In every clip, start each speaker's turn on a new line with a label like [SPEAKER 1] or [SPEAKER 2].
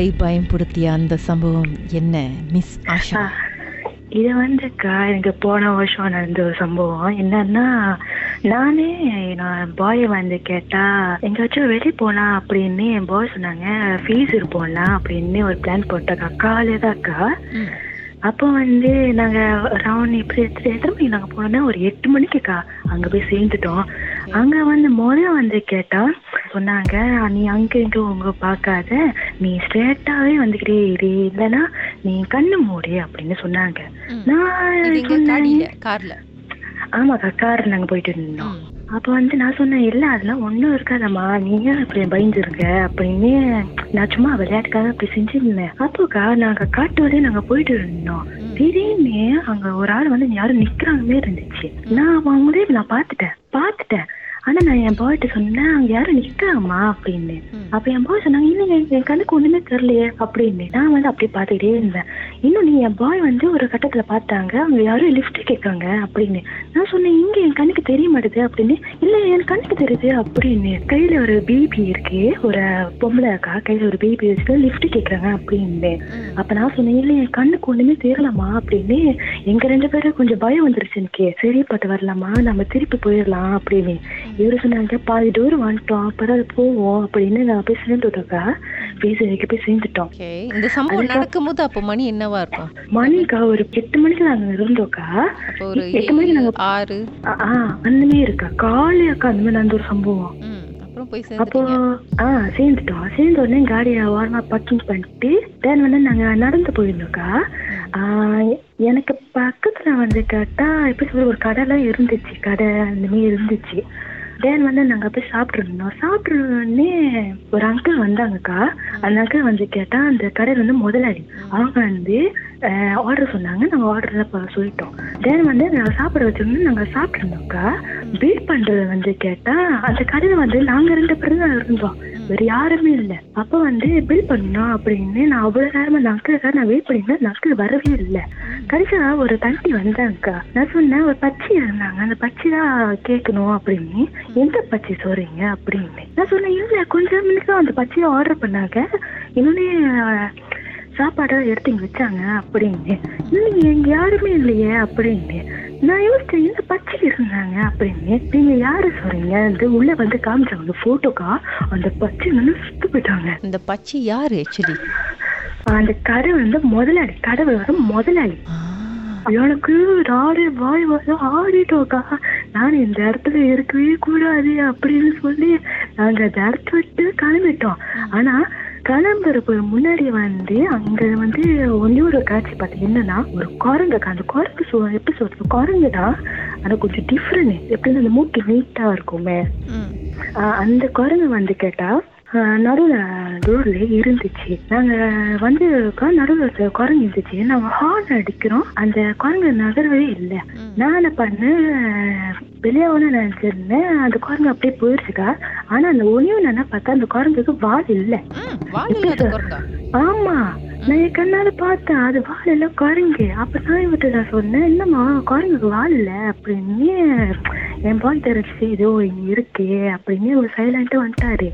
[SPEAKER 1] உங்களை பயன்படுத்திய அந்த சம்பவம் என்ன மிஸ் ஆஷா?
[SPEAKER 2] இது வந்துக்கா எனக்கு போன வருஷம் நடந்த ஒரு சம்பவம். என்னன்னா நானே நான் பாயை வந்து கேட்டா எங்கேயாச்சும் வெளியே போலாம் அப்படின்னு என் பாய் சொன்னாங்க. ஃபீஸர் போகலாம் அப்படின்னு ஒரு பிளான் போட்டக்கா காலையில
[SPEAKER 1] ம்.
[SPEAKER 2] அப்போ வந்து நாங்க ரவுண்ட் இப்படி எத்தனை எத்தனை மணிக்கு நாங்க போனோம்னா ஒரு எட்டு மணிக்குக்கா அங்க போய் சேர்ந்துட்டோம். அங்க வந்து முதல்ல வந்து கேட்டா சொன்னாங்க. நீ அங்க இங்க உங்க பார்க்காத. நீ ஸ்ட்ரெயிட்டாவே வந்துக்கிட்டே இரு. இல்லைன்னா நீ கண்ணு மூடு அப்படின்னு சொன்னாங்க. நான்
[SPEAKER 1] கார்ல?
[SPEAKER 2] ஆமாக்கா கார் நாங்க போயிட்டு இருந்தோம். அப்ப வந்து நான் சொன்னேன் இல்ல அதெல்லாம் ஒண்ணும் இருக்காதம்மா. நீங்க அப்படி பயந்துருங்க அப்படின்னு. நான் சும்மா விளையாட்டுக்காக அப்படி செஞ்சிருந்தேன். அப்போக்கா நாங்க காட்டு வரையும் நாங்க போயிட்டு இருந்தோம். திடீர்னு அங்க ஒரு ஆள் வந்து யாரும் நிக்கிறாங்கமே இருந்துச்சு. நான் அவங்களே நான் பார்த்துட்டேன். பார்த்துட்டேன். ஆனா நான் என் பாய்கிட்ட சொன்னேன் அங்க யாரும் நிக்கிறாங்கம்மா அப்படின்னு. அப்ப என் பாய் சொன்னாங்க இன்னும் என் கண்ணுக்கு ஒண்ணுமே தெரியலையே அப்படின்னு நான் வந்து அப்படியே பார்த்துக்கிட்டே இருந்தேன். இன்னும் நீ என் பாய் வந்து ஒரு கட்டத்துல பார்த்தாங்க. அவங்க யாரும் லிஃப்ட் கேட்காங்க அப்படின்னு. நான் சொன்னேன் இங்க என் கண்ணுக்கு தெரிய மாட்டுது அப்படின்னு. இல்ல என் கண்ணுக்கு தெரியுது அப்படின்னு. கையில ஒரு பேபி இருக்கு. ஒரு பொம்பளை அக்கா. கையில ஒரு பேபி வச்சுட்டு லிஃப்ட் கேக்குறாங்க அப்படின்னு. அப்ப நான் சொன்னேன் இல்ல என் கண்ணுக்கு ஒண்ணுமே தெரியலமா அப்படின்னு. எங்க ரெண்டு பேரும் கொஞ்சம் பயம் வந்துருச்சு எனக்கு. சரி பட்டு வரலாமா? நம்ம திருப்பி போயிடலாம் அப்படின்னு. இவரு சொன்னாங்க பாதி தூரம் வந்துட்டோம். அப்புறம் போவோம் அப்படின்னு. நான் போய் சேர்ந்துட்டோக்கா பேச வைக்க போய் சேர்ந்துட்டோம்.
[SPEAKER 1] இந்த சம்பவம் நடக்கும்போது அப்போ மணி என்னவா இருக்கும்?
[SPEAKER 2] மணிக்கா ஒரு எட்டு மணிக்கு நாங்க இருந்தோக்கா.
[SPEAKER 1] ஒரு
[SPEAKER 2] எட்டு மணிக்கு நாங்க
[SPEAKER 1] ஆறு.
[SPEAKER 2] அந்த மாதிரி இருக்கா. காலையாக்கா அந்த மாதிரி நடந்த ஒரு சம்பவம். அப்போ ஆ சேர்ந்துட்டோம். சேர்ந்த உடனே காடியை ஓரமா பார்க்கிங் பண்ணிட்டு தென் வந்து நாங்க நடந்து போயிருந்தோம்க்கா ஆ, எனக்கு பக்கத்துல வந்து கேட்டா எப்படி சொல்ற ஒரு கடைலாம் இருந்துச்சு. கடை அந்த மாதிரி இருந்துச்சு. தென் வந்து நாங்க போய் சாப்பிட்டுருந்தோம். சாப்பிட்டுருந்தோடனே ஒரு அங்கிள் வந்தாங்கக்கா. அந்த அங்கிள் வந்து கேட்டா அந்த கடையில் வந்து முதலாளி. அவங்க வந்து ஆர்டர் சொன்னாங்க. நாங்க ஆர்டர் சொல்லிட்டோம். தென் வந்து நாங்க சாப்பிட வச்சிருந்தோம் நாங்க சாப்பிட்டுருந்தோம்க்கா. பில் பண்றது வந்து கேட்டா அந்த கடையில வந்து நாங்க ரெண்டு பேரும் தான் இருந்தோம். வேற யாருமே இல்ல. அப்ப வந்து பில் பண்ணணும் அப்படின்னு நான் அவ்வளவு நேரமா அந்த அங்கிளுக்காக நான் வெயிட் பண்ணிருந்தேன் அந்த அங்கிள் வரவே இல்லை. கடைசியா ஒரு தண்டி வந்தாங்கக்கா நான் சொன்னேன் ஒரு பச்சி இருந்தாங்க. அந்த பச்சி தான் கேட்கணும் அப்படின்னு. எந்த பச்சி சொல்றீங்க அப்படின்னு. நான் சொன்னேன் இல்ல கொஞ்சம் மணிக்கு அந்த பச்சியை ஆர்டர் பண்ணாங்க. இன்னொன்னு சாப்பாடு எடுத்து வச்சாங்க அப்படின்னு. இல்லைங்க இங்க யாருமே இல்லையே அப்படின்னு. நான் யோசிச்சேன் இந்த பச்சை இருந்தாங்க? அப்படின்னு. நீங்க யாரு சொல்றீங்க? இந்த உள்ள வந்து காமிச்சாங்க போட்டோக்கா அந்த பச்சை வந்து சுத்து போயிட்டாங்க.
[SPEAKER 1] இந்த பச்சை யாரு ஆக்சுவலி
[SPEAKER 2] அந்த கடை வந்து முதலாளி கடவுள் வந்து முதலாளி. எனக்கு ராடு வாய் வர ஆடிட்டோக்கா. நான் இந்த இடத்துல இருக்கவே கூடாது அப்படின்னு சொல்லி நாங்க அந்த இடத்த விட்டு கிளம்பிட்டோம். ஆனா கிளம்புறப்ப முன்னாடி வந்து அங்க வந்து ஒன்னே ஒரு காட்சி பார்த்தீங்க என்னன்னா ஒரு குரங்கு அந்த குரங்கு சொ எப்படி சொல்றது குரங்கு தான் ஆனா கொஞ்சம் டிஃப்ரெண்ட் எப்படின்னு அந்த மூக்கு நீட்டா இருக்குமே. அந்த குரங்கு வந்து கேட்டா நடுவில் ரோட்ல இருந்துச்சு. நாங்க வந்து நடுவில் குரங்கு இருந்துச்சு. நாங்க ஹார்ன் அடிக்கிறோம். அந்த குரங்கு நகரவே இல்லை. நான் என்ன பண்ணேன்? வெளியாகணும்னு நினைச்சிருந்தேன். அந்த குரங்கு அப்படியே போயிருச்சுக்கா. ஆனா அந்த ஒளியும் என்ன பார்த்தா அந்த குரங்குக்கு வால் இல்லை. ஆமா. நான் என் கண்ணால பார்த்தேன். அது வால் இல்ல குரங்கு. அப்ப நான் இவர்கிட்ட நான் சொன்னேன் என்னம்மா குரங்குக்கு வால் இல்ல அப்படின்னு. என் பாய் தெரிஞ்சு ஏதோ இங்க இருக்கு அப்படின்னு ஒரு சைலண்ட்டு வந்துட்டாரு.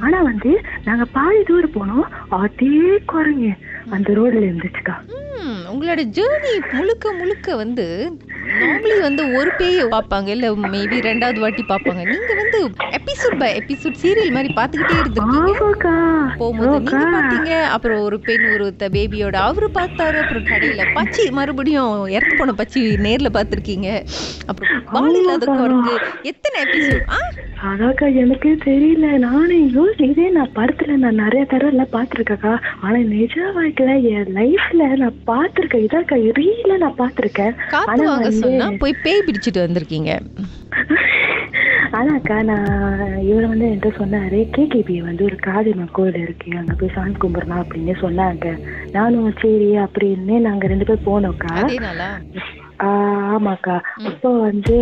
[SPEAKER 2] ஆனா வந்து நாங்க பாதி தூரம் போனோம். அதே குரங்கு அந்த ரோட்ல இருந்துச்சுக்கா.
[SPEAKER 1] உங்களோட ஜேர்னி முழுக்க முழுக்க வந்து நார்மலி வந்து ஒரு பேயை பார்ப்பாங்க இல்ல மேபி ரெண்டாவது வாட்டி பார்ப்பாங்க. நீங்க வந்து எபிசோட் பை எபிசோட் சீரியல் மாதிரி பார்த்துக்கிட்டே இருந்திருக்கீங்க. போகும்போது நீங்க. பாத்தீங்க அப்புறம் ஒரு பெண் ஒருத்த பேபியோட அவரு பார்த்தாரு அப்புறம் கடையில பச்சி மறுபடியும் இறந்து போன பச்சி நேர்ல பார்த்திருக்கீங்க. அப்புறம் வால் இல்லாத. குரங்கு. எத்தனை எபிசோட் ஆ?
[SPEAKER 2] அதாக்கா எனக்கு தெரியல. நானே யோசி இதே நான் படத்துல நான் நிறைய தடவை எல்லாம் பார்த்துருக்கேக்கா ஆனா நிஜ வாழ்க்கையில என் லைஃப்ல நான் பார்த்துருக்கேன். இதாக்கா ரீல நான் பார்த்துருக்கேன். ஆனா
[SPEAKER 1] சொன்னா போய் பேய் பிடிச்சிட்டு வந்திருக்கீங்க.
[SPEAKER 2] ஆனாக்கா நான் இவர் வந்து என்கிட்ட சொன்னாரு கேகேபி வந்து ஒரு காளியம்மன் கோயில் இருக்கு அங்க போய் சாமி கும்பிடலாம் அப்படின்னு சொன்னாங்க. நானும் சரி அப்படின்னு நாங்க ரெண்டு பேர் போனோம்க்கா. ஆமாக்கா. அப்போ வந்து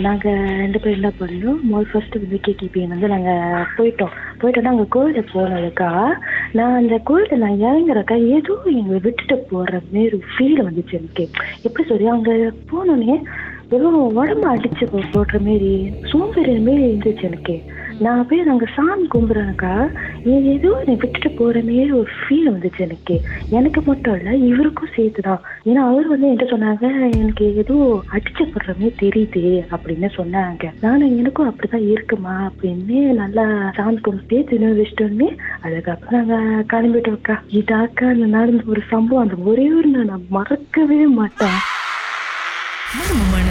[SPEAKER 2] நாங்க ரெண்டு பேரும் என்ன பண்ணோம்? முதல் ஃபர்ஸ்ட் வந்து கேடிபி வந்து நாங்க போயிட்டோம். போயிட்டோம்னா அங்க கோயிலுக்கு போனதுக்கா நான் அந்த கோயில நான் இறங்குறக்கா ஏதோ எங்களை விட்டுட்டு போற மாரி ஃபீல் வந்துச்சு எனக்கு. எப்படி சொல்லி அங்க போனோடனே வெறும் உடம்பு அடிச்சு போடுற மாரி சோம்பேறி மாரி இருந்துச்சு எனக்கு. நான் போய் அங்கே சாமி கும்பிட்றேன்க்கா. ஏ- ஏதோ என்னை விட்டுட்டு போற மாரி ஒரு ஃபீல் வந்துச்சு எனக்கு. எனக்கு மட்டும் இல்லை இவருக்கும் சேர்த்து தான் ஏன்னா அவர் வந்து என்கிட்ட சொன்னாங்க எனக்கு ஏதோ அடிச்சு போடுற மாதிரி தெரியுது அப்படின்னு சொன்னாங்க. நானும் எனக்கும் அப்படிதான் இருக்குமா அப்படின்னு நல்லா சாமி கும்பிட்டு தின்னு வச்சிட்டோன்னே அதுக்கப்புறம் நாங்கள் கிளம்பிட்டோம்க்கா. இதாக்கா நடந்த ஒரு சம்பவம். அந்த ஒரே ஒரு நான் மறக்கவே மாட்டேன்.
[SPEAKER 3] மர்மமான